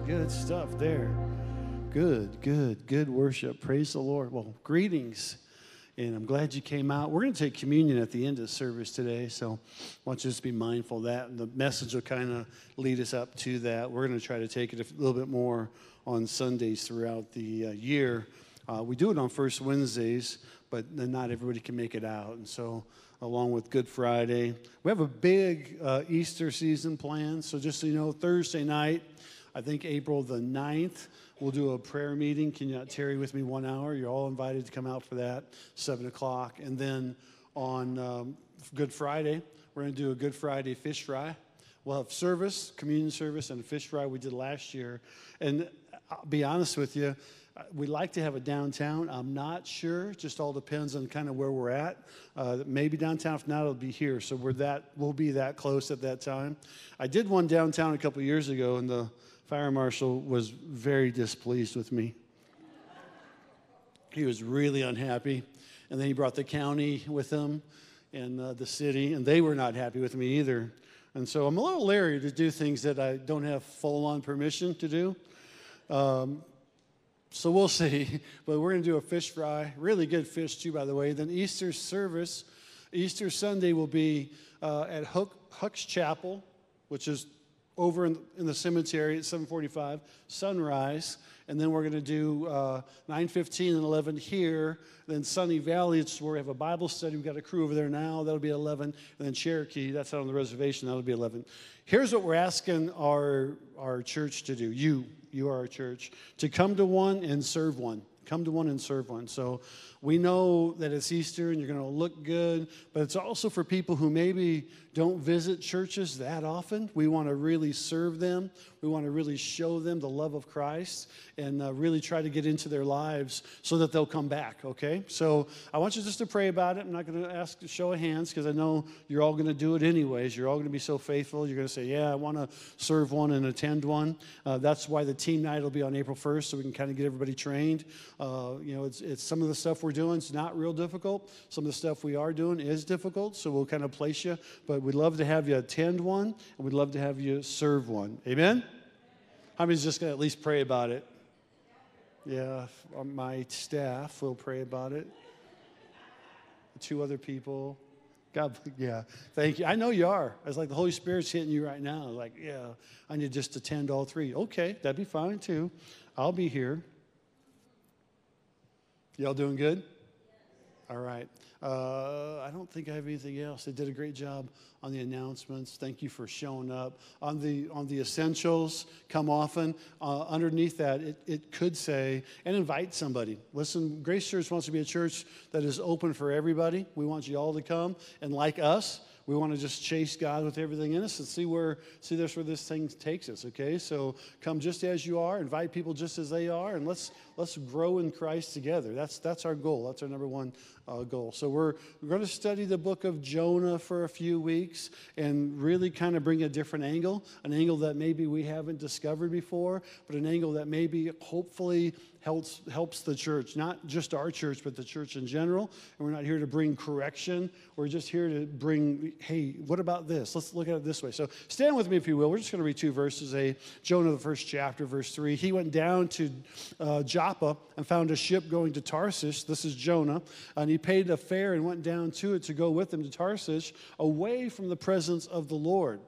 good stuff there. Good, good, good worship. Praise the Lord. Well, greetings. And I'm glad you came out. We're going to take communion at the end of the service today. So I want you to just be mindful of that. And the message will kind of lead us up to that. We're going to try to take it a little bit more on Sundays throughout the uh, year. Uh, we do it on first Wednesdays, but not everybody can make it out. And so, along with Good Friday, we have a big uh, Easter season planned. So, just so you know, Thursday night, I think April the 9th, We'll do a prayer meeting. Can you not tarry with me one hour? You're all invited to come out for that, 7 o'clock. And then on um, Good Friday, we're going to do a Good Friday fish fry. We'll have service, communion service, and a fish fry we did last year. And I'll be honest with you, we like to have a downtown. I'm not sure. Just all depends on kind of where we're at. Uh, maybe downtown. If not, it'll be here. So we're that. We'll be that close at that time. I did one downtown a couple years ago, and the fire marshal was very displeased with me. He was really unhappy. And then he brought the county with him and uh, the city, and they were not happy with me either. And so I'm a little leery to do things that I don't have full on permission to do. Um, so we'll see. But we're going to do a fish fry, really good fish too, by the way. Then Easter service, Easter Sunday will be uh, at Hook, Huck's Chapel, which is over in, in the cemetery at 745 sunrise and then we're going to do uh, 9.15 and 11 here then sunny valley it's where we have a bible study we've got a crew over there now that'll be 11 and then cherokee that's out on the reservation that'll be 11 here's what we're asking our, our church to do you you are our church to come to one and serve one come to one and serve one. So we know that it's easter and you're going to look good but it's also for people who maybe don't visit churches that often. We want to really serve them. We want to really show them the love of Christ and uh, really try to get into their lives so that they'll come back, okay? So I want you just to pray about it. I'm not going to ask a show of hands because I know you're all going to do it anyways. You're all going to be so faithful. You're going to say, Yeah, I want to serve one and attend one. Uh, that's why the team night will be on April 1st so we can kind of get everybody trained. Uh, you know, it's, it's some of the stuff we're doing is not real difficult. Some of the stuff we are doing is difficult, so we'll kind of place you. But we'd love to have you attend one, and we'd love to have you serve one. Amen? How many's just going to at least pray about it? Yeah, uh, my staff will pray about it. Two other people. God, yeah, thank you. I know you are. It's like the Holy Spirit's hitting you right now. Like, yeah, I need just attend all three. Okay, that'd be fine too. I'll be here. Y'all doing good? All right. Uh, I don't think I have anything else. They did a great job on the announcements. Thank you for showing up. On the, on the essentials, come often. Uh, underneath that, it, it could say, and invite somebody. Listen, Grace Church wants to be a church that is open for everybody. We want you all to come. And like us, we want to just chase God with everything in us and see where see this where this thing takes us. Okay, so come just as you are, invite people just as they are, and let's let's grow in Christ together. That's that's our goal. That's our number one uh, goal. So we're, we're going to study the book of Jonah for a few weeks and really kind of bring a different angle, an angle that maybe we haven't discovered before, but an angle that maybe hopefully helps, helps the church, not just our church, but the church in general. And we're not here to bring correction. We're just here to bring, hey, what about this? Let's look at it this way. So stand with me, if you will. We're just going to read two verses. A Jonah, the first chapter, verse three. He went down to uh, Joppa and found a ship going to Tarsus. This is Jonah, and he paid a fare and went down to it to go with them to Tarsus, away from the presence of the Lord.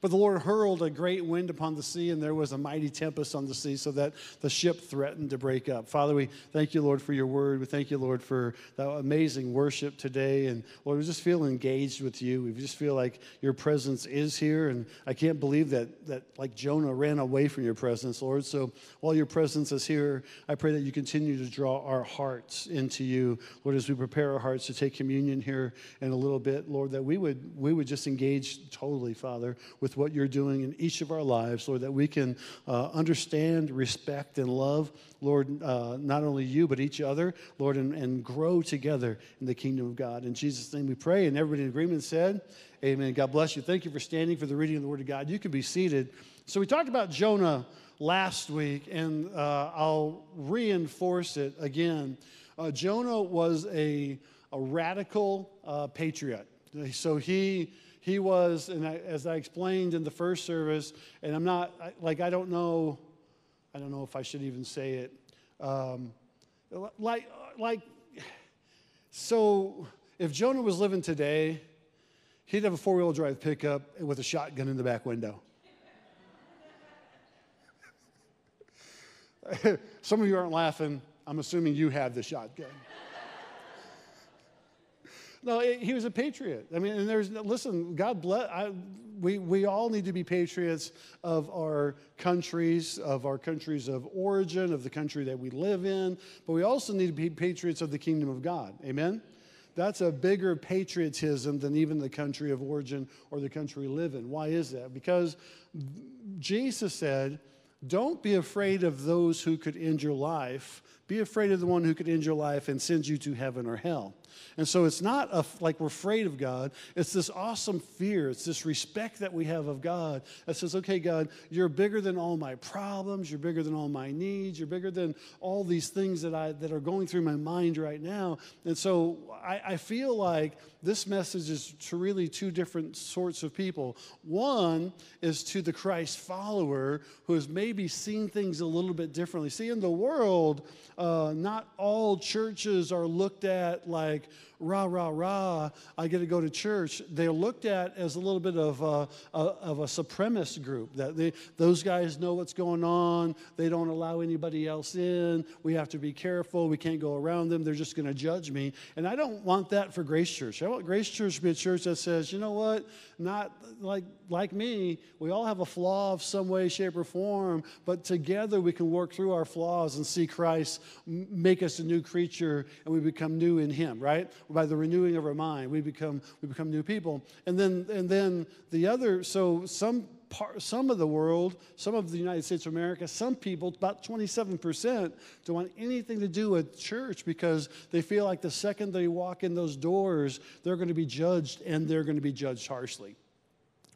But the Lord hurled a great wind upon the sea, and there was a mighty tempest on the sea, so that the ship threatened to break up. Father, we thank you, Lord, for your word. We thank you, Lord, for that amazing worship today. And Lord, we just feel engaged with you. We just feel like your presence is here. And I can't believe that, that like Jonah ran away from your presence, Lord. So while your presence is here, I pray that you continue to draw our hearts into you, Lord, as we prepare our hearts to take communion here in a little bit, Lord, that we would, we would just engage totally, Father with what you're doing in each of our lives, Lord, that we can uh, understand, respect, and love, Lord, uh, not only you, but each other, Lord, and, and grow together in the kingdom of God. In Jesus' name we pray. And everybody in agreement said, Amen. God bless you. Thank you for standing for the reading of the Word of God. You can be seated. So we talked about Jonah last week, and uh, I'll reinforce it again. Uh, Jonah was a, a radical uh, patriot. So he he was, and I, as I explained in the first service, and I'm not, I, like, I don't know, I don't know if I should even say it. Um, like, like, so if Jonah was living today, he'd have a four wheel drive pickup with a shotgun in the back window. Some of you aren't laughing. I'm assuming you have the shotgun. No, he was a patriot. I mean, and there's, listen, God bless, I, we, we all need to be patriots of our countries, of our countries of origin, of the country that we live in, but we also need to be patriots of the kingdom of God. Amen? That's a bigger patriotism than even the country of origin or the country we live in. Why is that? Because Jesus said, don't be afraid of those who could end your life. Be afraid of the one who could end your life and send you to heaven or hell. And so it's not a, like we're afraid of God. It's this awesome fear. It's this respect that we have of God that says, okay, God, you're bigger than all my problems. You're bigger than all my needs. You're bigger than all these things that, I, that are going through my mind right now. And so I, I feel like this message is to really two different sorts of people. One is to the Christ follower who has maybe seen things a little bit differently. See, in the world, uh, not all churches are looked at like rah, rah, rah, I get to go to church, they're looked at as a little bit of a, of a supremacist group. That they, those guys know what's going on. They don't allow anybody else in. We have to be careful. We can't go around them. They're just going to judge me. And I don't want that for Grace Church. I want Grace Church to be a church that says, you know what? Not like, like me, we all have a flaw of some way, shape, or form, but together we can work through our flaws and see Christ make us a new creature and we become new in Him, right? By the renewing of our mind, we become, we become new people. And then, and then the other, so some Part, some of the world, some of the United States of America, some people, about 27%, don't want anything to do with church because they feel like the second they walk in those doors, they're going to be judged and they're going to be judged harshly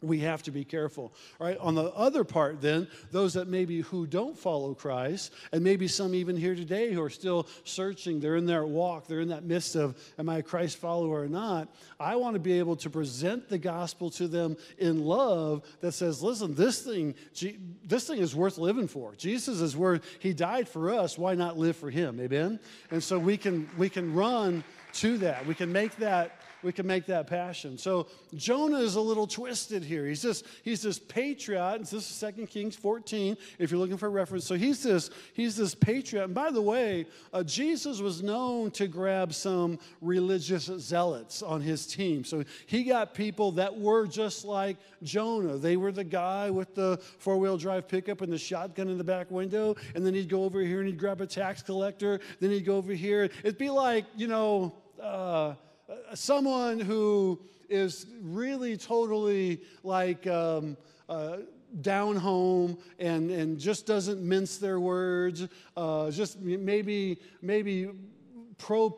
we have to be careful right? On the other part then those that maybe who don't follow christ and maybe some even here today who are still searching they're in their walk they're in that midst of am i a christ follower or not? I want to be able to present the gospel to them in love that says listen this thing this thing is worth living for. Jesus is worth he died for us. Why not live for him? Amen? And so we can we can run to that. We can make that we can make that passion. So Jonah is a little twisted here. He's this, he's this patriot. This is 2 Kings 14, if you're looking for reference. So he's this, he's this patriot. And by the way, uh, Jesus was known to grab some religious zealots on his team. So he got people that were just like Jonah. They were the guy with the four-wheel drive pickup and the shotgun in the back window. And then he'd go over here and he'd grab a tax collector. Then he'd go over here. It'd be like, you know, uh, someone who is really totally like um, uh, down home and, and just doesn't mince their words, uh, just maybe, maybe pro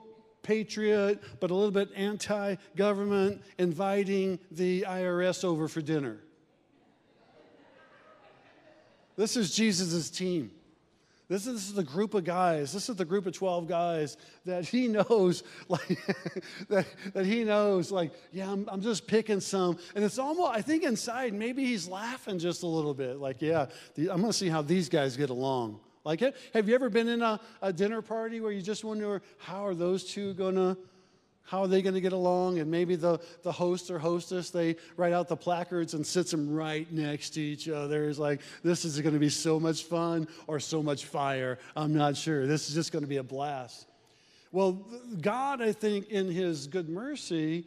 patriot, but a little bit anti government, inviting the IRS over for dinner. This is Jesus' team. This is, this is the group of guys. This is the group of 12 guys that he knows, like, that, that he knows, like, yeah, I'm, I'm just picking some. And it's almost, I think inside, maybe he's laughing just a little bit. Like, yeah, the, I'm going to see how these guys get along. Like, have you ever been in a, a dinner party where you just wonder, how are those two going to how are they going to get along? And maybe the, the host or hostess, they write out the placards and sits them right next to each other. It's like, this is going to be so much fun or so much fire. I'm not sure. This is just going to be a blast. Well, God, I think, in His good mercy,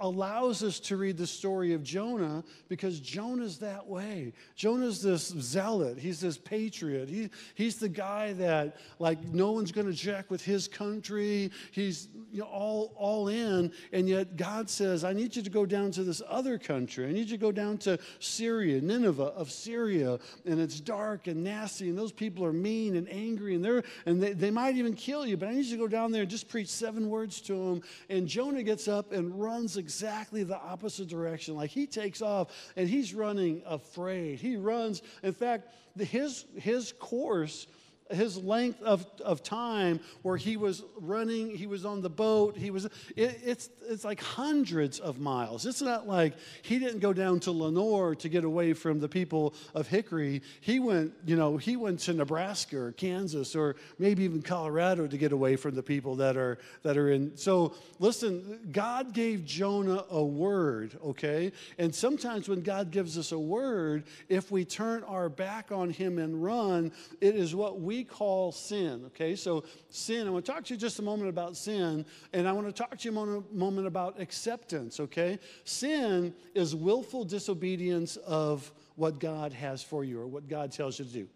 allows us to read the story of Jonah because Jonah's that way. Jonah's this zealot. He's this patriot. He, he's the guy that, like, no one's going to check with his country. He's you know, all, all in. And yet God says, I need you to go down to this other country. I need you to go down to Syria, Nineveh of Syria. And it's dark and nasty. And those people are mean and angry. And, they're, and they, they might even kill you. But I need you to go down there and just preach seven words to them. And Jonah gets up and runs exactly the opposite direction. Like he takes off and he's running afraid. He runs, in fact, his, his course his length of, of time where he was running, he was on the boat, he was, it, it's, it's like hundreds of miles. It's not like he didn't go down to Lenoir to get away from the people of Hickory. He went, you know, he went to Nebraska or Kansas or maybe even Colorado to get away from the people that are, that are in. So listen, God gave Jonah a word, okay? And sometimes when God gives us a word, if we turn our back on him and run, it is what we call sin, okay? So, sin, I want to talk to you just a moment about sin, and I want to talk to you a moment about acceptance, okay? Sin is willful disobedience of what God has for you or what God tells you to do.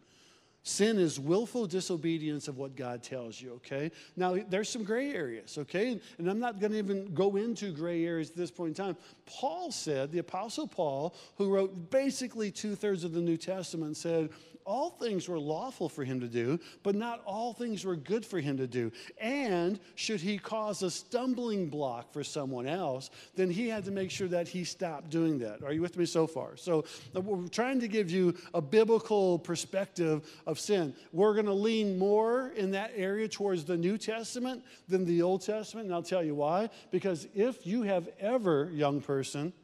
Sin is willful disobedience of what God tells you, okay? Now, there's some gray areas, okay? And I'm not going to even go into gray areas at this point in time. Paul said, the Apostle Paul, who wrote basically two thirds of the New Testament, said, all things were lawful for him to do, but not all things were good for him to do. And should he cause a stumbling block for someone else, then he had to make sure that he stopped doing that. Are you with me so far? So uh, we're trying to give you a biblical perspective of sin. We're going to lean more in that area towards the New Testament than the Old Testament, and I'll tell you why. Because if you have ever, young person,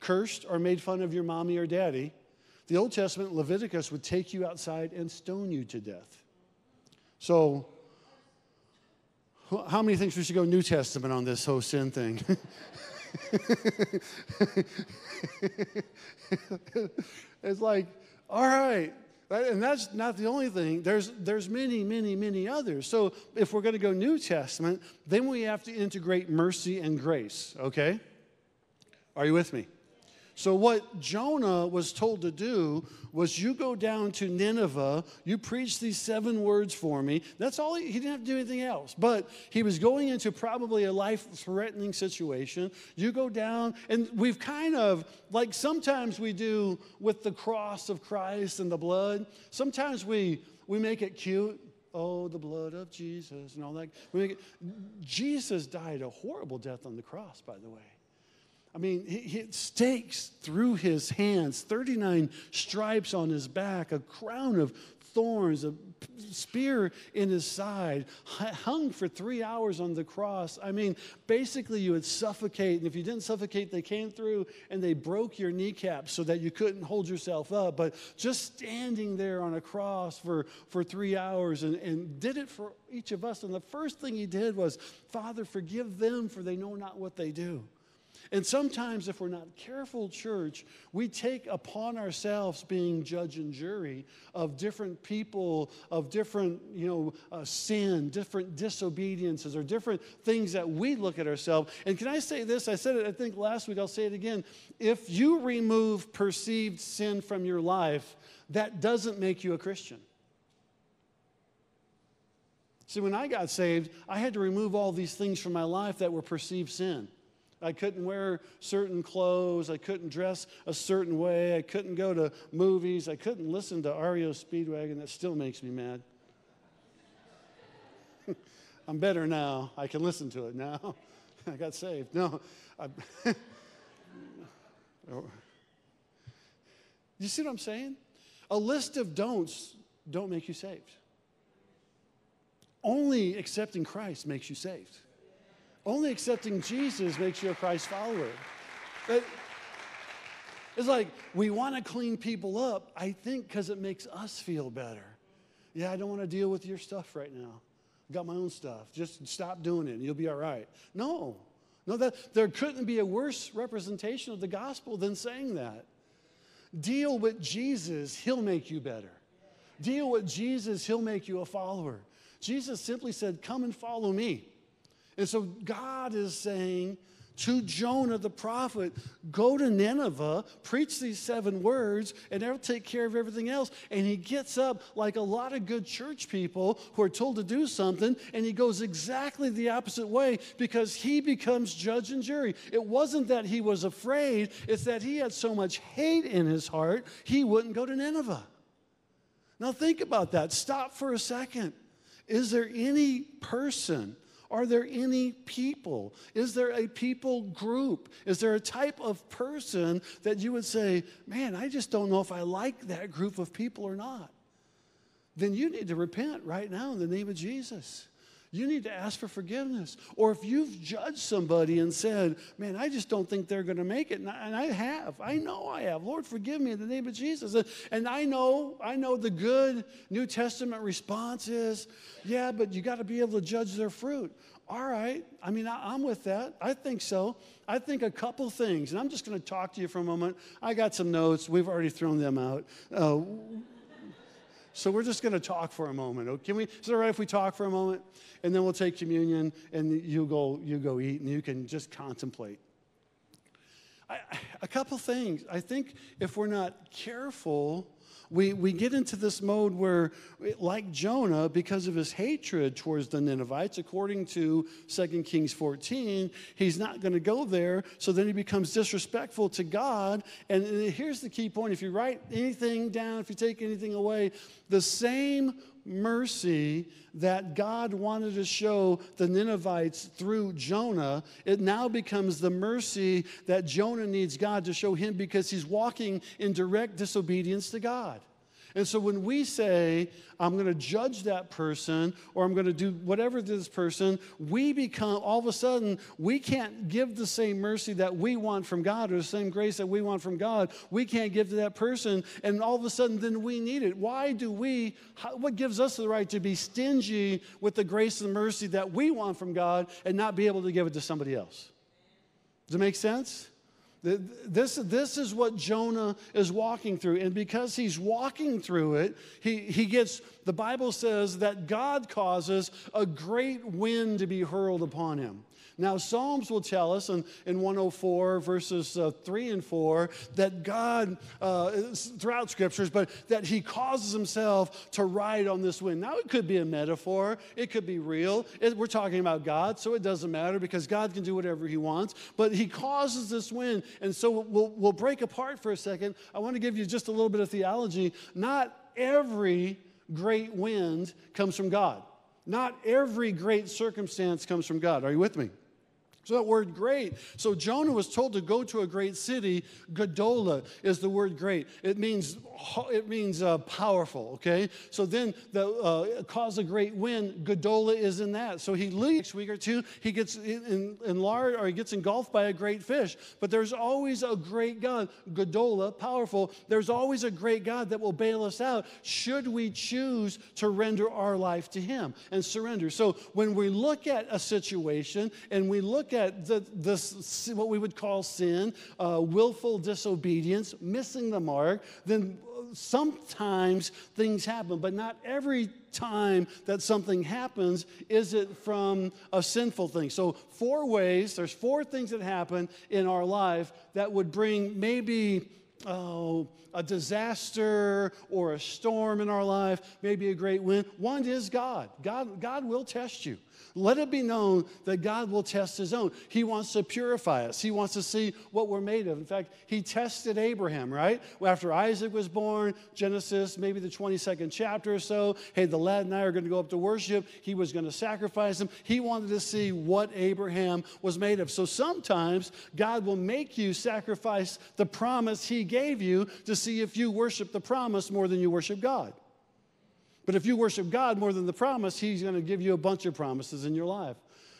cursed or made fun of your mommy or daddy, the Old Testament, Leviticus, would take you outside and stone you to death. So, how many think we should go New Testament on this whole sin thing? it's like, all right. And that's not the only thing. There's, there's many, many, many others. So if we're going to go New Testament, then we have to integrate mercy and grace, okay? Are you with me? So, what Jonah was told to do was you go down to Nineveh, you preach these seven words for me. That's all he, he didn't have to do anything else. But he was going into probably a life threatening situation. You go down, and we've kind of, like sometimes we do with the cross of Christ and the blood, sometimes we, we make it cute. Oh, the blood of Jesus and all that. We make It, Jesus died a horrible death on the cross, by the way. I mean, he, stakes through his hands, 39 stripes on his back, a crown of thorns, a spear in his side, hung for three hours on the cross. I mean, basically, you would suffocate. And if you didn't suffocate, they came through and they broke your kneecaps so that you couldn't hold yourself up. But just standing there on a cross for, for three hours and, and did it for each of us. And the first thing he did was, Father, forgive them, for they know not what they do. And sometimes, if we're not careful, church, we take upon ourselves being judge and jury of different people, of different, you know, uh, sin, different disobediences, or different things that we look at ourselves. And can I say this? I said it, I think, last week. I'll say it again. If you remove perceived sin from your life, that doesn't make you a Christian. See, when I got saved, I had to remove all these things from my life that were perceived sin. I couldn't wear certain clothes. I couldn't dress a certain way. I couldn't go to movies. I couldn't listen to REO Speedwagon. That still makes me mad. I'm better now. I can listen to it now. I got saved. No. Oh. you see what I'm saying? A list of don'ts don't make you saved. Only accepting Christ makes you saved. Only accepting Jesus makes you a Christ follower. But it's like we want to clean people up, I think, because it makes us feel better. Yeah, I don't want to deal with your stuff right now. I've got my own stuff. Just stop doing it and you'll be all right. No, no, that there couldn't be a worse representation of the gospel than saying that. Deal with Jesus, he'll make you better. Deal with Jesus, he'll make you a follower. Jesus simply said, Come and follow me. And so God is saying to Jonah the prophet, go to Nineveh, preach these seven words, and they'll take care of everything else. And he gets up like a lot of good church people who are told to do something, and he goes exactly the opposite way because he becomes judge and jury. It wasn't that he was afraid, it's that he had so much hate in his heart, he wouldn't go to Nineveh. Now think about that. Stop for a second. Is there any person are there any people? Is there a people group? Is there a type of person that you would say, man, I just don't know if I like that group of people or not? then you need to repent right now in the name of Jesus. You need to ask for forgiveness. Or if you've judged somebody and said, Man, I just don't think they're going to make it, and I have, I know I have. Lord, forgive me in the name of Jesus. And I know, I know the good New Testament response is, Yeah, but you got to be able to judge their fruit. All right. I mean, I, am with that. I think so. I think a couple things, and I'm just going to talk to you for a moment. I got some notes. We've already thrown them out. Uh, so we're just going to talk for a moment. Oh, can we? Is it all right if we talk for a moment? and then we'll take communion, and you go, you go eat, and you can just contemplate. I, a couple things. I think if we're not careful, we, we get into this mode where, like Jonah, because of his hatred towards the Ninevites, according to 2 Kings 14, he's not going to go there. So then he becomes disrespectful to God. And uh, here's the key point if you write anything down, if you take anything away, the same mercy that God wanted to show the Ninevites through Jonah, it now becomes the mercy that Jonah needs God to show him because he's walking in direct disobedience to God. And so when we say, I'm going to judge that person or I'm going to do whatever to this person, we become, all of a sudden, we can't give the same mercy that we want from God or the same grace that we want from God. We can't give to that person. And all of a sudden, then we need it. Why do we, how, what gives us the right to be stingy with the grace and mercy that we want from God and not be able to give it to somebody else? Does it make sense? This, this is what Jonah is walking through. And because he's walking through it, he, he gets, the Bible says that God causes a great wind to be hurled upon him. Now, Psalms will tell us in, in 104, verses uh, 3 and 4, that God, uh, throughout scriptures, but that He causes Himself to ride on this wind. Now, it could be a metaphor, it could be real. It, we're talking about God, so it doesn't matter because God can do whatever He wants, but He causes this wind. And so we'll, we'll break apart for a second. I want to give you just a little bit of theology. Not every great wind comes from God. Not every great circumstance comes from God. Are you with me? So that word great. So Jonah was told to go to a great city. Gadola is the word great. It means it means uh, powerful. Okay. So then the uh, cause a great wind. Gadola is in that. So he leaves week or two. He gets enlarged or he gets engulfed by a great fish. But there's always a great God. Gadola, powerful. There's always a great God that will bail us out. Should we choose to render our life to Him and surrender? So when we look at a situation and we look at the, what we would call sin, uh, willful disobedience, missing the mark, then sometimes things happen, but not every time that something happens is it from a sinful thing. So, four ways, there's four things that happen in our life that would bring maybe oh, a disaster or a storm in our life, maybe a great wind. One is God. God, God will test you. Let it be known that God will test his own. He wants to purify us, he wants to see what we're made of. In fact, he tested Abraham, right? After Isaac was born, Genesis, maybe the 22nd chapter or so, hey, the lad and I are going to go up to worship. He was going to sacrifice him. He wanted to see what Abraham was made of. So sometimes God will make you sacrifice the promise he gave you to see if you worship the promise more than you worship God. But if you worship God more than the promise, He's going to give you a bunch of promises in your life.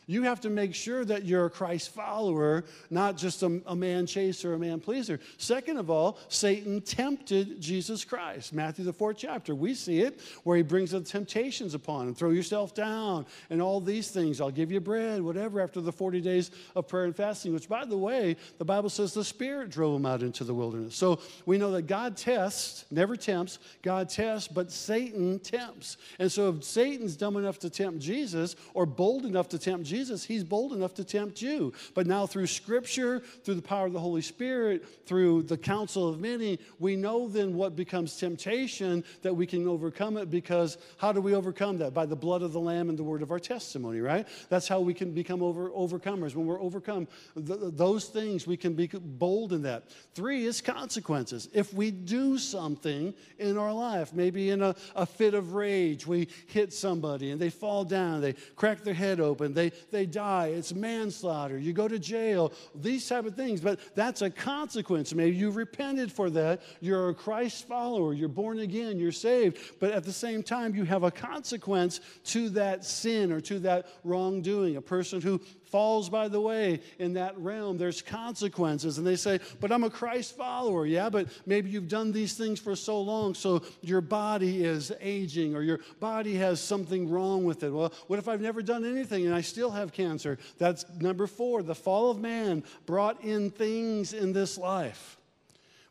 You have to make sure that you're a Christ follower, not just a, a, man chaser, a man pleaser. Second of all, Satan tempted Jesus Christ. Matthew, the fourth chapter, we see it where he brings the temptations upon him throw yourself down and all these things. I'll give you bread, whatever, after the 40 days of prayer and fasting, which, by the way, the Bible says the Spirit drove him out into the wilderness. So we know that God tests, never tempts, God tests, but Satan tempts. And so if Satan's dumb enough to tempt Jesus or bold enough to tempt Jesus, Jesus, he's bold enough to tempt you. But now, through Scripture, through the power of the Holy Spirit, through the counsel of many, we know then what becomes temptation that we can overcome it because how do we overcome that? By the blood of the Lamb and the word of our testimony, right? That's how we can become over, overcomers. When we're overcome th- those things, we can be bold in that. Three is consequences. If we do something in our life, maybe in a, a fit of rage, we hit somebody and they fall down, they crack their head open, they they die. It's manslaughter. You go to jail, these type of things. But that's a consequence. Maybe you repented for that. You're a Christ follower. You're born again. You're saved. But at the same time, you have a consequence to that sin or to that wrongdoing. A person who falls by the way in that realm, there's consequences. And they say, But I'm a Christ follower. Yeah, but maybe you've done these things for so long, so your body is aging or your body has something wrong with it. Well, what if I've never done anything and I still have cancer? That's number four. The fall of man brought in things in this life.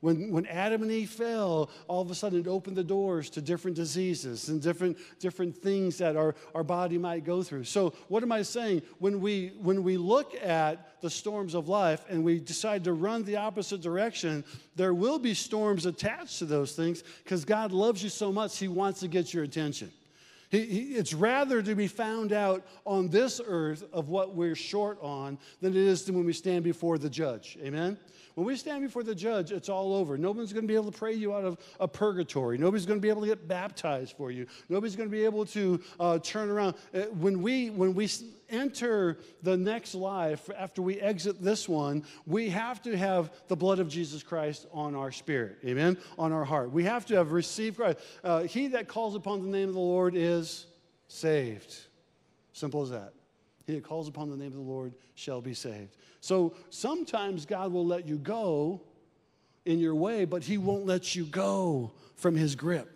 When, when Adam and Eve fell, all of a sudden it opened the doors to different diseases and different, different things that our, our body might go through. So, what am I saying? When we, when we look at the storms of life and we decide to run the opposite direction, there will be storms attached to those things because God loves you so much, He wants to get your attention. He, he, it's rather to be found out on this earth of what we're short on than it is when we stand before the judge. Amen? When we stand before the judge, it's all over. Nobody's going to be able to pray you out of a purgatory. Nobody's going to be able to get baptized for you. Nobody's going to be able to uh, turn around. Uh, when we, when we enter the next life, after we exit this one, we have to have the blood of Jesus Christ on our spirit. Amen? On our heart. We have to have received Christ. Uh, he that calls upon the name of the Lord is saved. Simple as that. He that calls upon the name of the Lord shall be saved. So sometimes God will let you go in your way, but He won't let you go from His grip.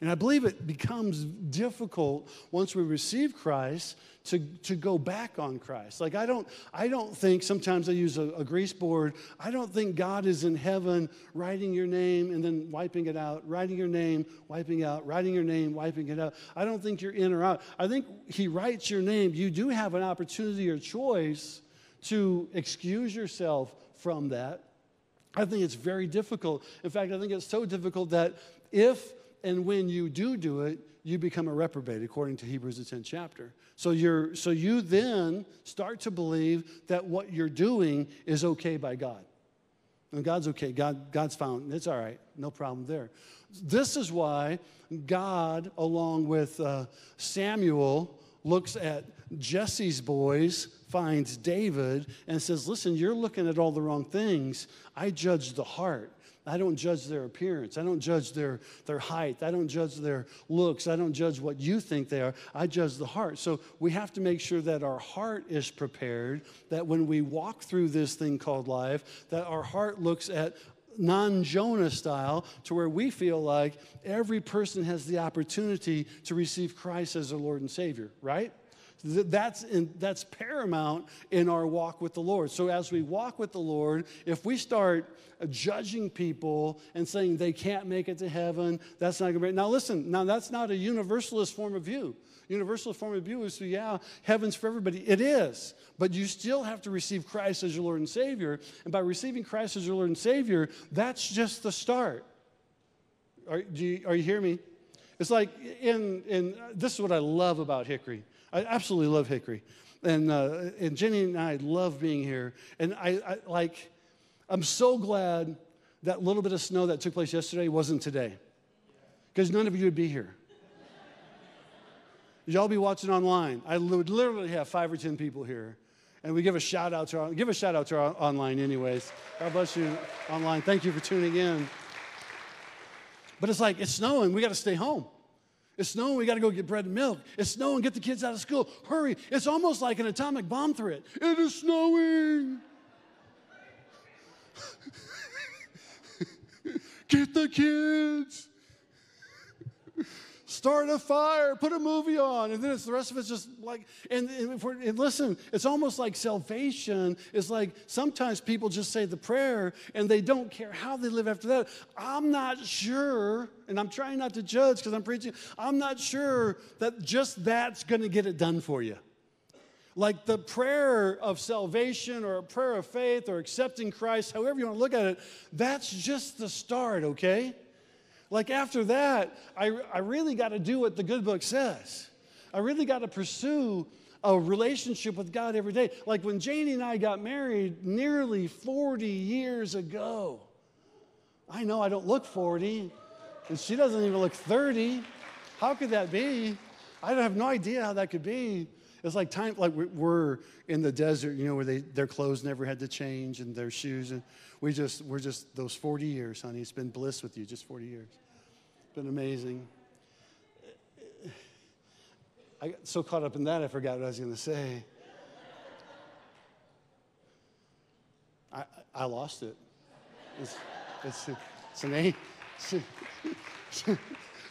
And I believe it becomes difficult once we receive Christ to, to go back on Christ. Like I don't, I don't think, sometimes I use a, a, grease board, I don't think God is in heaven writing your name and then wiping it out, writing your name, wiping out, writing your name, wiping it out. I don't think you're in or out. I think He writes your name. You do have an opportunity or choice to excuse yourself from that. I think it's very difficult. In fact, I think it's so difficult that if and when you do do it, you become a reprobate, according to Hebrews, the 10th chapter. So, you're, so you then start to believe that what you're doing is okay by God. And God's okay. God, God's found. It's all right. No problem there. This is why God, along with uh, Samuel, looks at Jesse's boys, finds David, and says, Listen, you're looking at all the wrong things. I judge the heart. I don't judge their appearance. I don't judge their, their height. I don't judge their looks. I don't judge what you think they are. I judge the heart. So we have to make sure that our heart is prepared, that when we walk through this thing called life, that our heart looks at non Jonah style to where we feel like every person has the opportunity to receive Christ as their Lord and Savior, right? That's, in, that's paramount in our walk with the Lord. So, as we walk with the Lord, if we start judging people and saying they can't make it to heaven, that's not going to be. Now, listen, now that's not a universalist form of view. Universalist form of view is, so yeah, heaven's for everybody. It is. But you still have to receive Christ as your Lord and Savior. And by receiving Christ as your Lord and Savior, that's just the start. Are, you, are you hearing me? It's like in, in this is what I love about Hickory. I absolutely love Hickory. And, uh, and Jenny and I love being here. And I, I like, I'm so glad that little bit of snow that took place yesterday wasn't today. Because none of you would be here. Y'all be watching online. I would literally have five or ten people here. And we give a shout out to our, give a shout out to our online anyways. God bless you online. Thank you for tuning in. But it's like, it's snowing. We got to stay home. It's snowing, we got to go get bread and milk. It's snowing, get the kids out of school. Hurry. It's almost like an atomic bomb threat. It is snowing. get the kids start a fire, put a movie on, and then it's the rest of it's just like, and, and, and, listen, it's almost like salvation is like sometimes people just say the prayer and they don't care how they live after that. I'm not sure, and I'm trying not to judge because I'm preaching, I'm not sure that just that's going to get it done for you. Like the prayer of salvation or a prayer of faith or accepting Christ, however you want to look at it, that's just the start, okay? Like after that, I, I really got to do what the good book says. I really got to pursue a relationship with God every day. Like when Janie and I got married nearly 40 years ago. I know I don't look 40, and she doesn't even look 30. How could that be? I have no idea how that could be. It's like time, like we're in the desert, you know, where they, their clothes never had to change and their shoes. And we just, we're just those 40 years, honey. It's been bliss with you, just 40 years. It's been amazing. I got so caught up in that, I forgot what I was going to say. I, I lost it. It's, it's, it's an A.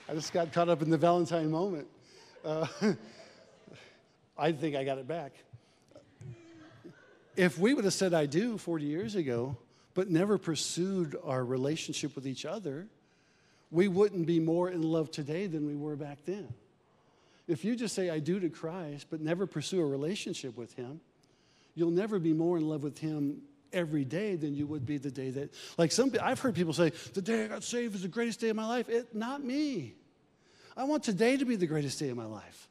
I just got caught up in the Valentine moment. Uh, I think I got it back. If we would have said I do 40 years ago, but never pursued our relationship with each other, we wouldn't be more in love today than we were back then. If you just say I do to Christ, but never pursue a relationship with Him, you'll never be more in love with Him every day than you would be the day that, like some, I've heard people say, the day I got saved was the greatest day of my life. It, not me. I want today to be the greatest day of my life.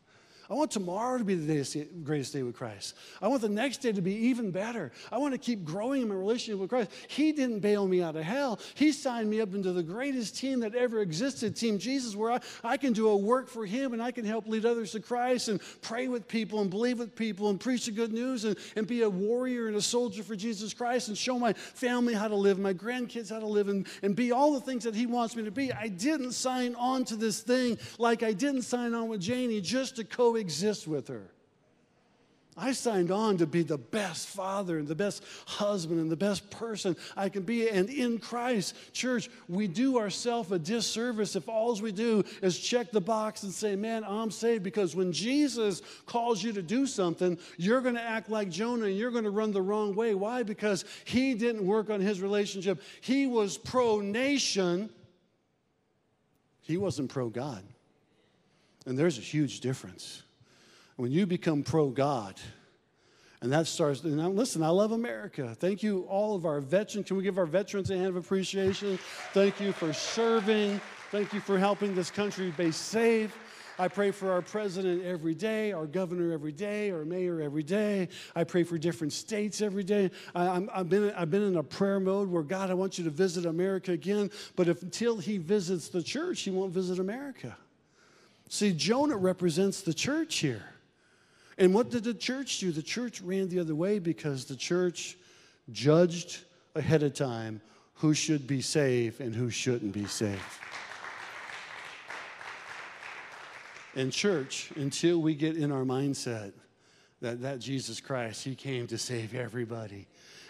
I want tomorrow to be the greatest day with Christ. I want the next day to be even better. I want to keep growing in my relationship with Christ. He didn't bail me out of hell. He signed me up into the greatest team that ever existed, Team Jesus, where I, I can do a work for Him and I can help lead others to Christ and pray with people and believe with people and preach the good news and, and be a warrior and a soldier for Jesus Christ and show my family how to live, my grandkids how to live, and, and be all the things that He wants me to be. I didn't sign on to this thing like I didn't sign on with Janie just to co coexist with her. I signed on to be the best father and the best husband and the best person I can be. And in Christ, church, we do ourselves a disservice if all we do is check the box and say, Man, I'm saved. Because when Jesus calls you to do something, you're going to act like Jonah and you're going to run the wrong way. Why? Because he didn't work on his relationship. He was pro nation, he wasn't pro God. And there's a huge difference. When you become pro God, and that starts, and now, listen, I love America. Thank you, all of our veterans. Can we give our veterans a hand of appreciation? Thank you for serving. Thank you for helping this country be safe. I pray for our president every day, our governor every day, our mayor every day. I pray for different states every day. I, have been, I've been in a prayer mode where, God, I want you to visit America again. But if, until he visits the church, he won't visit America. See, Jonah represents the church here. And what did the church do? The church ran the other way because the church judged ahead of time who should be saved and who shouldn't be saved. And church, until we get in our mindset that, that Jesus Christ, He came to save everybody,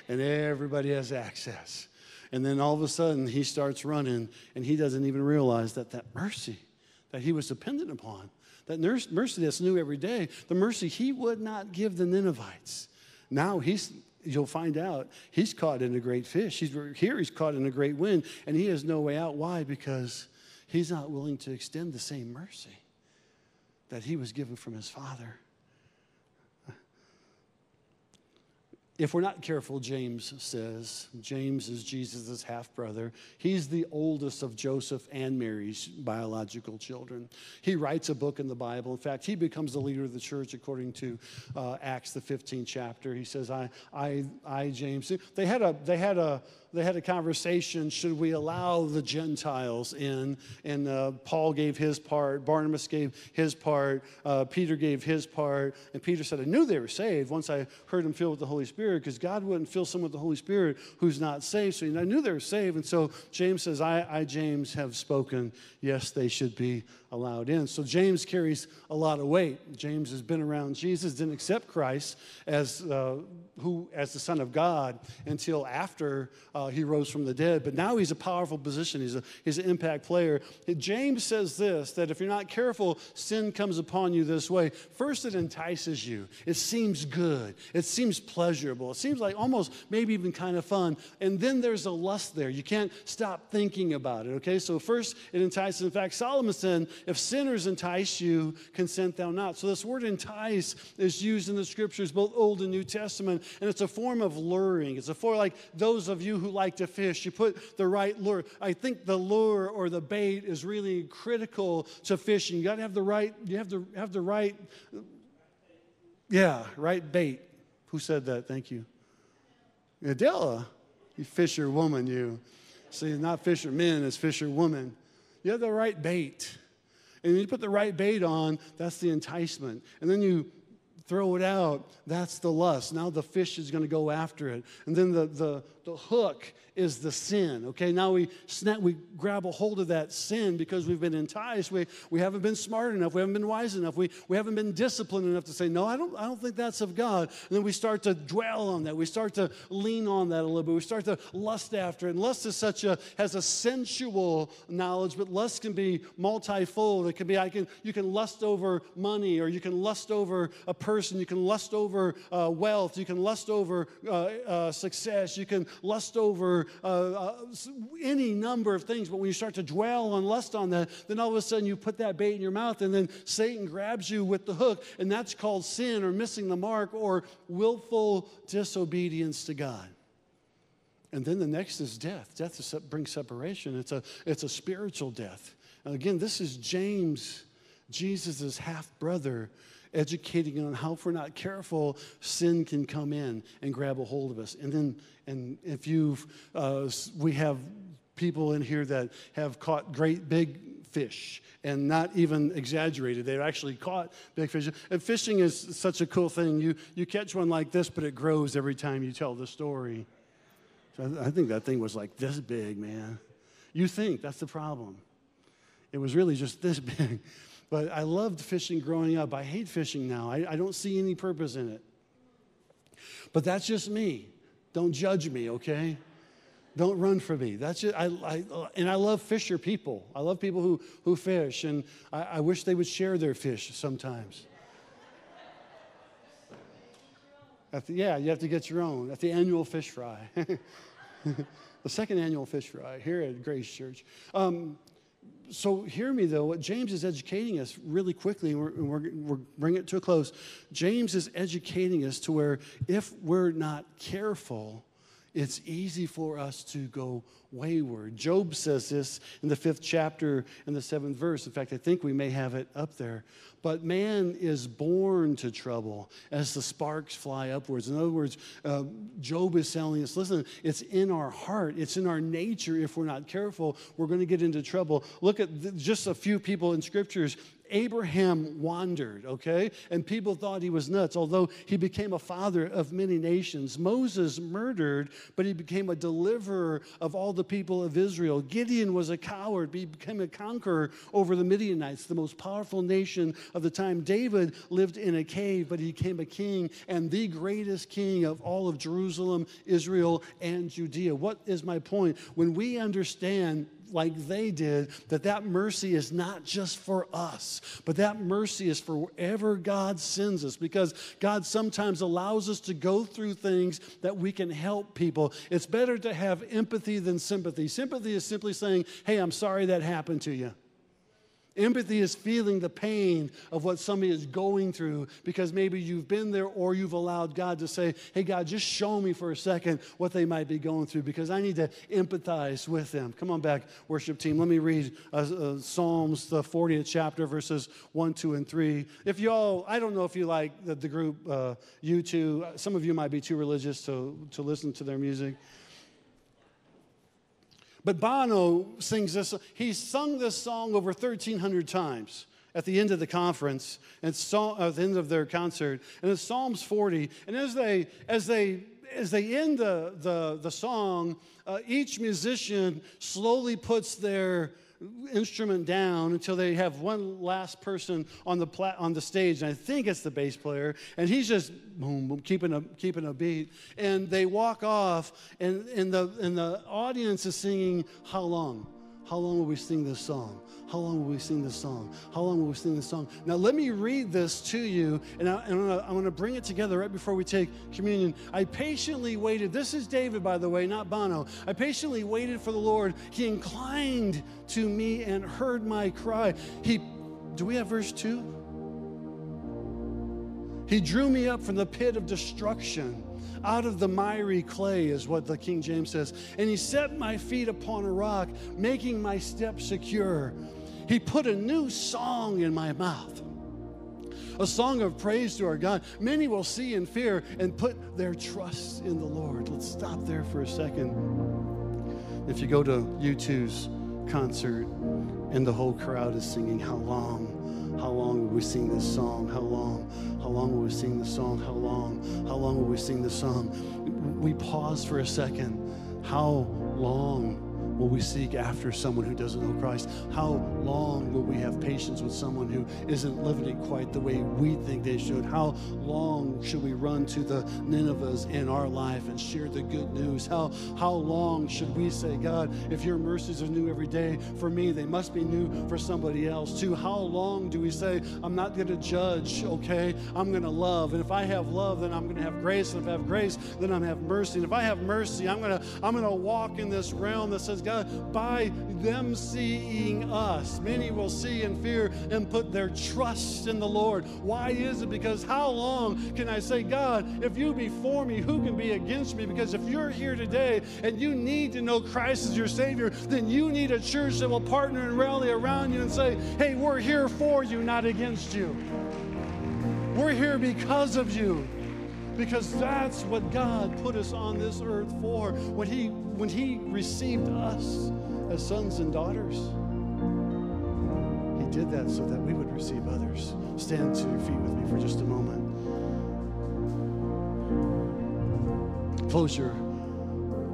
and everybody has access. And then all of a sudden, He starts running, and He doesn't even realize that that mercy that He was dependent upon that mercy that's new every day, the mercy he would not give the Ninevites. Now he's, you'll find out, he's caught in a great fish. He's, here he's caught in a great wind, and he has no way out. Why? Because he's not willing to extend the same mercy that he was given from his father. If we're not careful, James says, James is Jesus' half brother. He's the oldest of Joseph and Mary's biological children. He writes a book in the Bible. In fact, he becomes the leader of the church according to uh, Acts, the 15th chapter. He says, I, I, I, James. They had a, they had a, they had a conversation should we allow the Gentiles in? And uh, Paul gave his part, Barnabas gave his part, uh, Peter gave his part. And Peter said, I knew they were saved once I heard them filled with the Holy Spirit because God wouldn't fill someone with the Holy Spirit who's not saved. So I knew they were saved. And so James says, I, I James, have spoken. Yes, they should be allowed in. So James carries a lot of weight. James has been around Jesus, didn't accept Christ as, uh, who, as the Son of God until after uh, he rose from the dead. But now he's a powerful position, he's, a, he's an impact player. James says this that if you're not careful, sin comes upon you this way. First, it entices you, it seems good, it seems pleasurable, it seems like almost maybe even kind of fun. And then there's a lust there. You can't stop thinking about it, okay? So, first, it entices. In fact, Solomon said, if sinners entice you, consent thou not. So this word entice is used in the scriptures, both Old and New Testament, and it's a form of luring. It's a form like those of you who like to fish, you put the right lure. I think the lure or the bait is really critical to fishing. You got to have the right, you have to have the right, yeah, right bait. Who said that? Thank you. Adela, you fisher woman, you. See, not fishermen, it's fisher woman. You have the right bait. And you put the right bait on, that's the enticement. And then you throw it out, that's the lust. Now the fish is going to go after it. And then the, the, the hook is the sin. Okay, now we snap, we grab a hold of that sin because we've been enticed. We, we haven't been smart enough. We haven't been wise enough. We, we haven't been disciplined enough to say, no, I don't, I don't think that's of God. And then we start to dwell on that. We start to lean on that a little bit. We start to lust after it. And lust is such a, has a sensual knowledge, but lust can be multifold. It can be, I can, you can lust over money or you can lust over a person. You can lust over uh, wealth. You can lust over uh, uh, success. You can lust over uh, uh, any number of things. But when you start to dwell on lust on that, then all of a sudden you put that bait in your mouth, and then Satan grabs you with the hook, and that's called sin or missing the mark or willful disobedience to God. And then the next is death. Death is, brings separation. It's a, it's a spiritual death. And again, this is James, Jesus' half brother, educating on how, if we're not careful, sin can come in and grab a hold of us. And then, and if you've, uh, we have people in here that have caught great big fish and not even exaggerated. They've actually caught big fish. And fishing is such a cool thing. You, you catch one like this, but it grows every time you tell the story. So I, I think that thing was like this big, man. You think that's the problem. It was really just this big. But I loved fishing growing up. I hate fishing now. I, I don't see any purpose in it. But that's just me. Don't judge me, okay? Don't run for me. That's just, I, I, and I love fisher people. I love people who, who fish, and I, I wish they would share their fish sometimes. The, yeah, you have to get your own at the annual fish fry. the second annual fish fry here at Grace Church. Um, so hear me though. What james is educating us really quickly and we're, we're, we're bringing it to a close. James is educating us to where if we're not careful it's easy for us to go wayward. Job says this in the fifth chapter in the seventh verse. In fact, I think we may have it up there. But man is born to trouble as the sparks fly upwards. In other words, uh, Job is telling us listen, it's in our heart, it's in our nature. If we're not careful, we're going to get into trouble. Look at the, just a few people in scriptures Abraham wandered, okay? And people thought he was nuts, although he became a father of many nations. Moses murdered, but he became a deliverer of all the people of Israel. Gideon was a coward, but he became a conqueror over the Midianites, the most powerful nation of the time. David lived in a cave, but he became a king and the greatest king of all of Jerusalem, Israel, and Judea. What is my point? When we understand like they did, that that mercy is not just for us, but that mercy is for wherever God sends us because God sometimes allows us to go through things that we can help people. It's better to have empathy than sympathy. Sympathy is simply saying, hey, I'm sorry that happened to you. Empathy is feeling the pain of what somebody is going through because maybe you've been there or you've allowed God to say, Hey, God, just show me for a second what they might be going through because I need to empathize with them. Come on back, worship team. Let me read uh, uh, Psalms, the 40th chapter, verses 1, 2, and 3. If y'all, I don't know if you like the, the group uh, U2, some of you might be too religious to, to listen to their music. But Bono sings this, he's sung this song over 1,300 times at the end of the conference and at the end of their concert. And it's Psalms 40. And as they, as they, as they end the, the, the song, uh, each musician slowly puts their instrument down until they have one last person on the, pla- on the stage, and I think it's the bass player, and he's just boom, boom, keeping a, keeping a beat. And they walk off, and, and, the, and the audience is singing, How long? How long will we sing this song? How long will we sing this song? How long will we sing this song? Now, let me read this to you, and I, am going to bring it together right before we take communion. I patiently waited. This is David, by the way, not Bono. I patiently waited for the Lord. He inclined to me and heard my cry. He, do we have verse 2? He drew me up from the pit of destruction out of the miry clay, is what the King James says. And he set my feet upon a rock, making my steps secure. He put a new song in my mouth, a song of praise to our God. Many will see and fear and put their trust in the Lord. Let's stop there for a second. If you go to U2's concert and the whole crowd is singing, How long? How long will we sing this song? How long? How long will we sing the song? How long? How long will we sing the song? We pause for a second. How long will we seek after someone who doesn't know Christ? How long will we have patience with someone who isn't living it quite the way we think they should? How long should we run to the Ninevehs in our life and share the good news? How, how long should we say, God, if your mercies are new every day for me, they must be new for somebody else too? How long do we say, I'm not going to judge, okay? I'm going to love. And if I have love, then I'm going to have grace. And if I have grace, then I'm going to have mercy. And if I have mercy, I'm going to, I'm going to walk in this realm that says, God, by them seeing us, many will see and fear and put their trust in the Lord. Why is it? Because how long can I say, God, if you be for me, who can be against me? Because if you're here today and you need to know Christ as your Savior, then you need a church that will partner and rally around you and say, hey, we're here for you, not against you. We're here because of you because that's what God put us on this earth for. When He when He received us as sons and daughters, He did that so that we would receive others. Stand to your feet with me for just a moment. Close your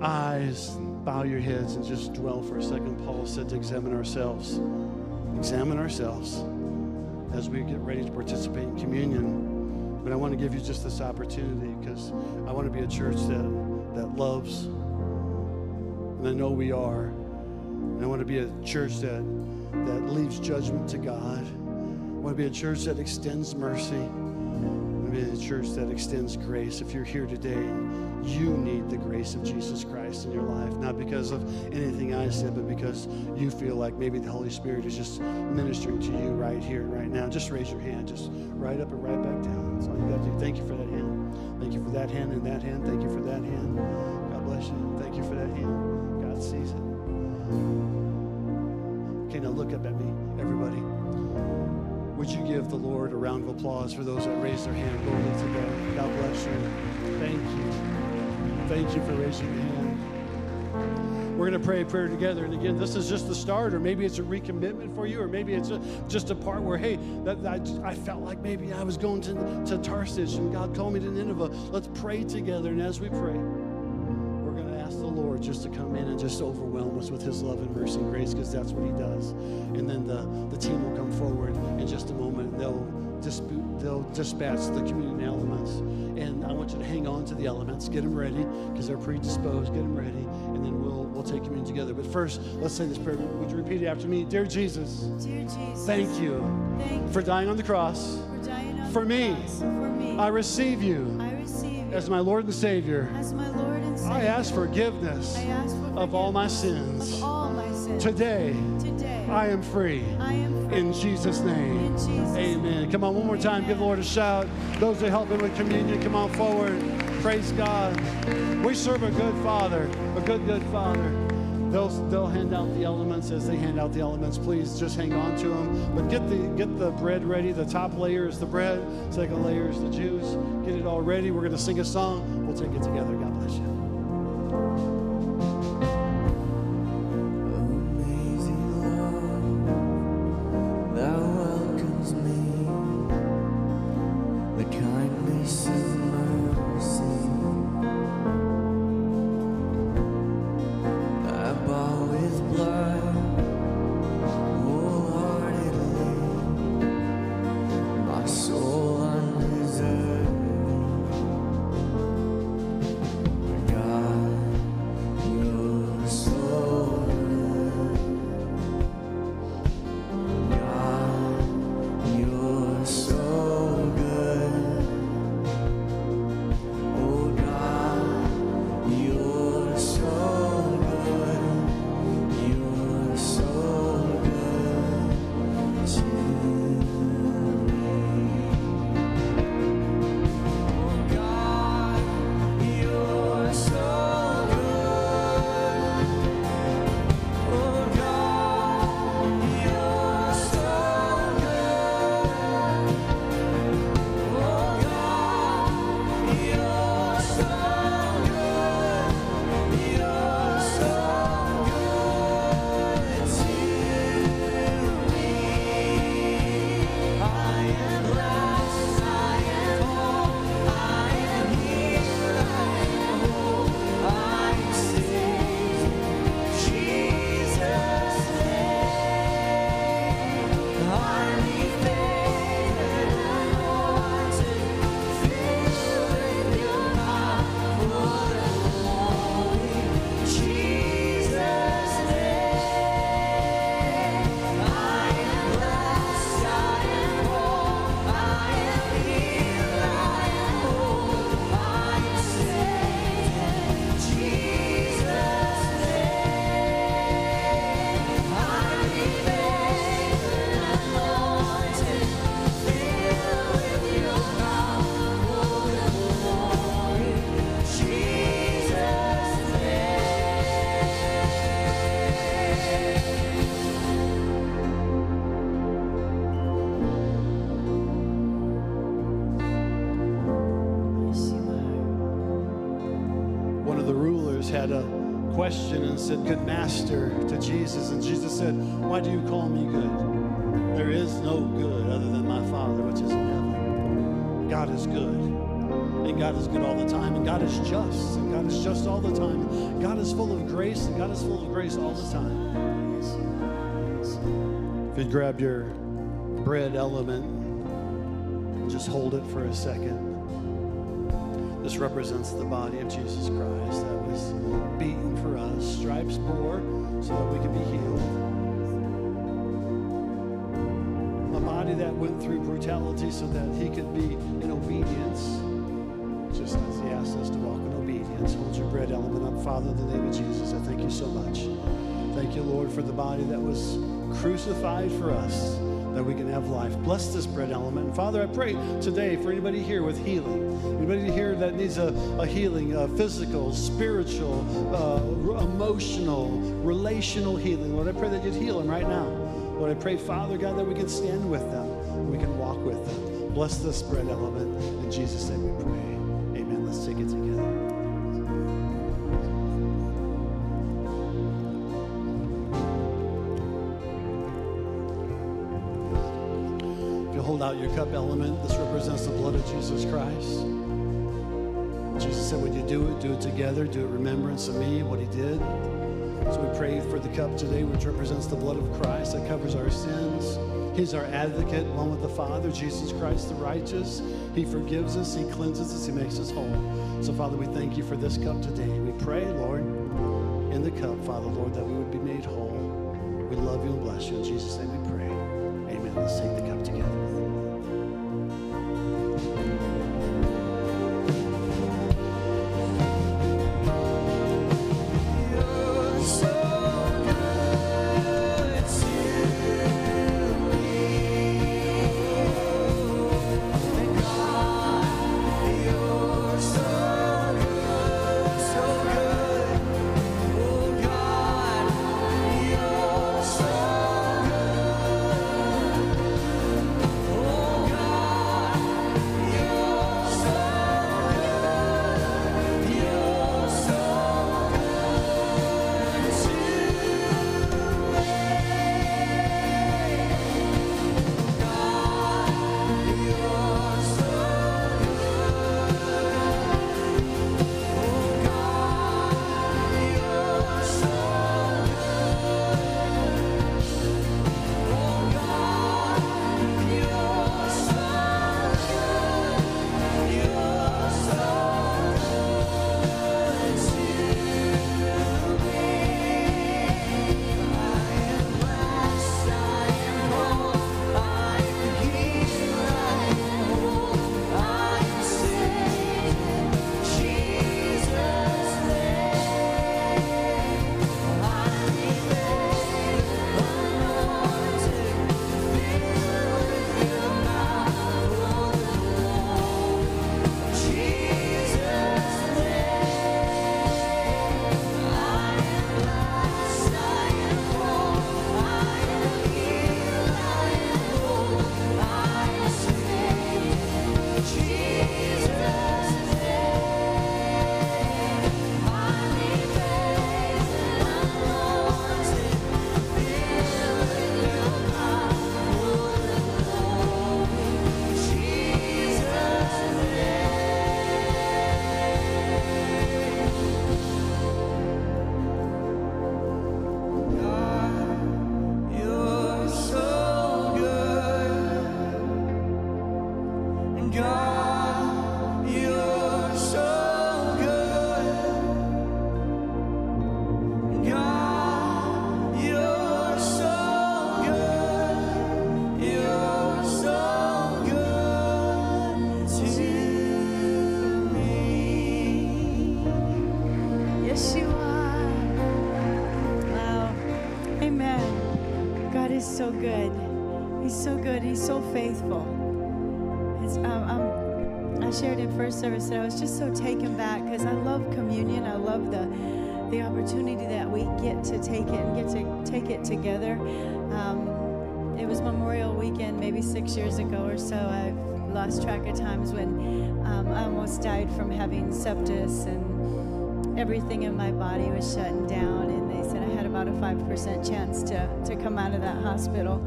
eyes, bow your heads, and just dwell for a second. Paul said to examine ourselves. Examine ourselves as we get ready to participate in communion. But I want to give you just this opportunity because I want to be a church that, that loves, and I know we are. And I want to be a church that, that leaves judgment to God. I want to be a church that extends mercy. I want to be a church that extends grace. If you're here today, you need the grace of Jesus Christ in your life, not because of anything I said, but because you feel like maybe the Holy Spirit is just ministering to you right here, right now. Just raise your hand, just right up and right back down. That's all you got to do. Thank you for that hand. Thank you for that hand and that hand. Thank you for that hand. God bless you. Thank you for that hand. God. Okay, now look up at me, everybody. Would you give the Lord a round of applause for those that raised their hand boldly today? God bless you. Thank you. Thank you for raising your hand. We're going to pray a prayer together. And again, this is just the start, or maybe it's a recommitment for you, or maybe it's a, just a part where, hey, that, that, I felt like maybe I was going to, to Tarshish and God called me to Nineveh. Let's pray together. And as we pray, Lord just to come in and just overwhelm us with his love and mercy and grace because that's what he does. And then the, the team will come forward in just a moment. They'll dispute, they'll dispatch the communion elements. And I want you to hang on to the elements, get them ready because they're predisposed. Get them ready, and then we'll we'll take communion together. But first, let's say this prayer. Would you repeat it after me? Dear Jesus, Dear Jesus, thank you, thank you for dying on the cross. for dying on for the me. cross. For me, I receive you I receive you as my Lord and Savior. as my Lord and Savior. I ask forgiveness I ask for of all my sins. Of all my sins. Today, Today, I am free. I am free. In Jesus' name. In Jesus' Amen. Come on, one more time. Give the Lord a shout. Those that help him with communion, come on forward. Praise God. We serve a good Father, a good, good Father. They'll, they'll hand out the elements as they hand out the elements. Please just hang on to them. But get the get the bread ready. The top layer is the bread. Second layer is the juice. Get it all ready. We're going to sing a song. We'll take it together. God bless you. Said, Good master, to Jesus. And Jesus said, Why do you call me good? There is no good other than my Father, which is in heaven. God is good. And God is good all the time. And God is just. And God is just all the time. God is full of grace. And God is full of grace all the time. If you'd grab your bread element, just hold it for a second. This represents the body of Jesus Christ that was beaten for us, stripes bore so that we could be healed. A body that went through brutality so that he could be in obedience, just as he asked us to walk in obedience. Hold your bread element up, Father, in the name of Jesus. I thank you so much. Thank you, Lord, for the body that was crucified for us that we can have life. Bless this bread element. Father, I pray today for anybody here with healing, anybody here that needs a, a healing, a physical, spiritual, uh, emotional, relational healing. Lord, I pray that you'd heal them right now. Lord, I pray, Father God, that we can stand with them, we can walk with them. Bless this bread element. In Jesus' name we pray. Hold out your cup element, this represents the blood of Jesus Christ. Jesus said, when you do it, do it together, do it remembrance of me, what he did. So we pray for the cup today, which represents the blood of Christ that covers our sins. He's our advocate, one with the Father, Jesus Christ the righteous. He forgives us, He cleanses us, He makes us whole. So, Father, we thank you for this cup today. We pray, Lord, in the cup, Father, Lord, that we would be made whole. We love you and bless you. In Jesus' name we pray. Amen. Let's take the cup together. Just so taken back because I love communion. I love the the opportunity that we get to take it and get to take it together. Um, it was Memorial Weekend, maybe six years ago or so. I've lost track of times when um, I almost died from having sepsis and everything in my body was shutting down, and they said I had about a 5% chance to, to come out of that hospital.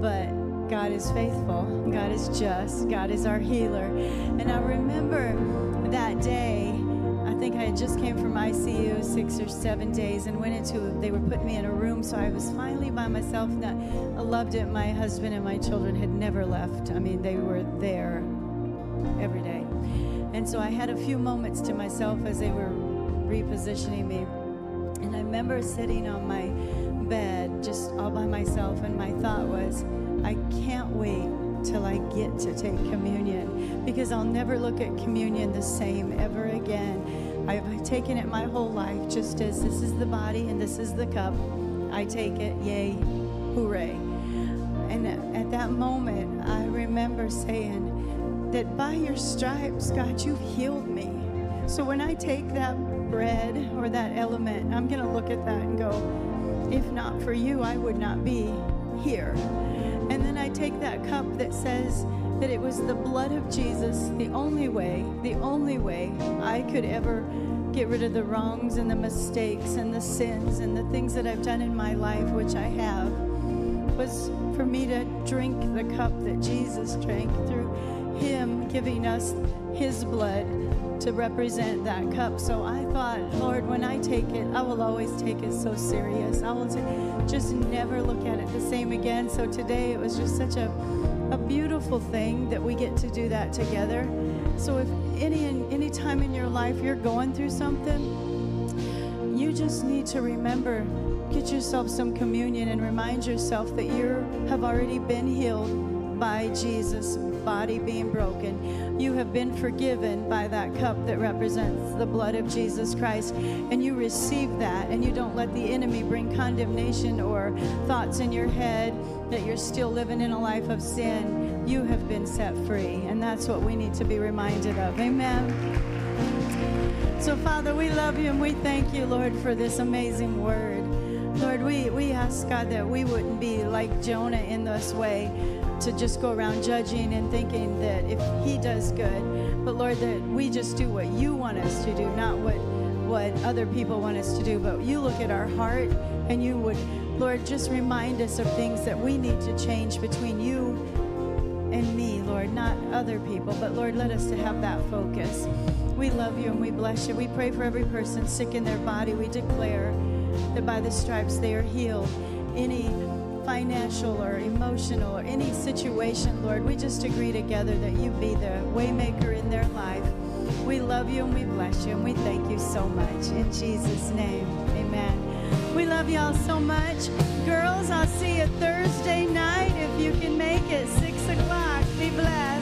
But God is faithful, God is just, God is our healer. And I remember that day. I think I had just came from ICU six or seven days and went into. They were putting me in a room, so I was finally by myself. That I loved it. My husband and my children had never left. I mean, they were there every day. And so I had a few moments to myself as they were repositioning me. And I remember sitting on my bed just all by myself, and my thought was, I can't wait I get to take communion because I'll never look at communion the same ever again. I've taken it my whole life just as this is the body and this is the cup. I take it, yay, hooray. And at that moment, I remember saying that by your stripes, God, you've healed me. So when I take that bread or that element, I'm going to look at that and go, if not for you, I would not be here. And then I take that cup that says that it was the blood of Jesus, the only way, the only way I could ever get rid of the wrongs and the mistakes and the sins and the things that I've done in my life, which I have, was for me to drink the cup that Jesus drank through Him giving us His blood to represent that cup. So I thought, Lord, when I take it, I will always take it so serious. I will just never look at it the same again. So today it was just such a, a beautiful thing that we get to do that together. So if any any time in your life you're going through something, you just need to remember get yourself some communion and remind yourself that you have already been healed by Jesus body being broken. You have been forgiven by that cup that represents the blood of Jesus Christ. And you receive that, and you don't let the enemy bring condemnation or thoughts in your head that you're still living in a life of sin. You have been set free. And that's what we need to be reminded of. Amen. So, Father, we love you and we thank you, Lord, for this amazing word. Lord, we, we ask, God, that we wouldn't be like Jonah in this way to just go around judging and thinking that if he does good, but Lord, that we just do what you want us to do, not what what other people want us to do, but you look at our heart and you would, Lord, just remind us of things that we need to change between you and me, Lord, not other people, but Lord, let us to have that focus. We love you and we bless you. We pray for every person sick in their body. We declare that by the stripes they are healed. Any financial or emotional or any situation, Lord, we just agree together that you be the waymaker in their life. We love you and we bless you and we thank you so much. In Jesus' name, amen. We love y'all so much. Girls, I'll see you Thursday night if you can make it, 6 o'clock. Be blessed.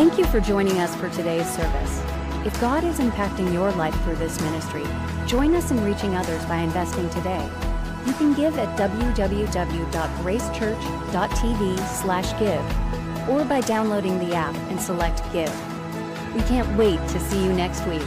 Thank you for joining us for today's service. If God is impacting your life through this ministry, join us in reaching others by investing today. You can give at www.gracechurch.tv/give or by downloading the app and select give. We can't wait to see you next week.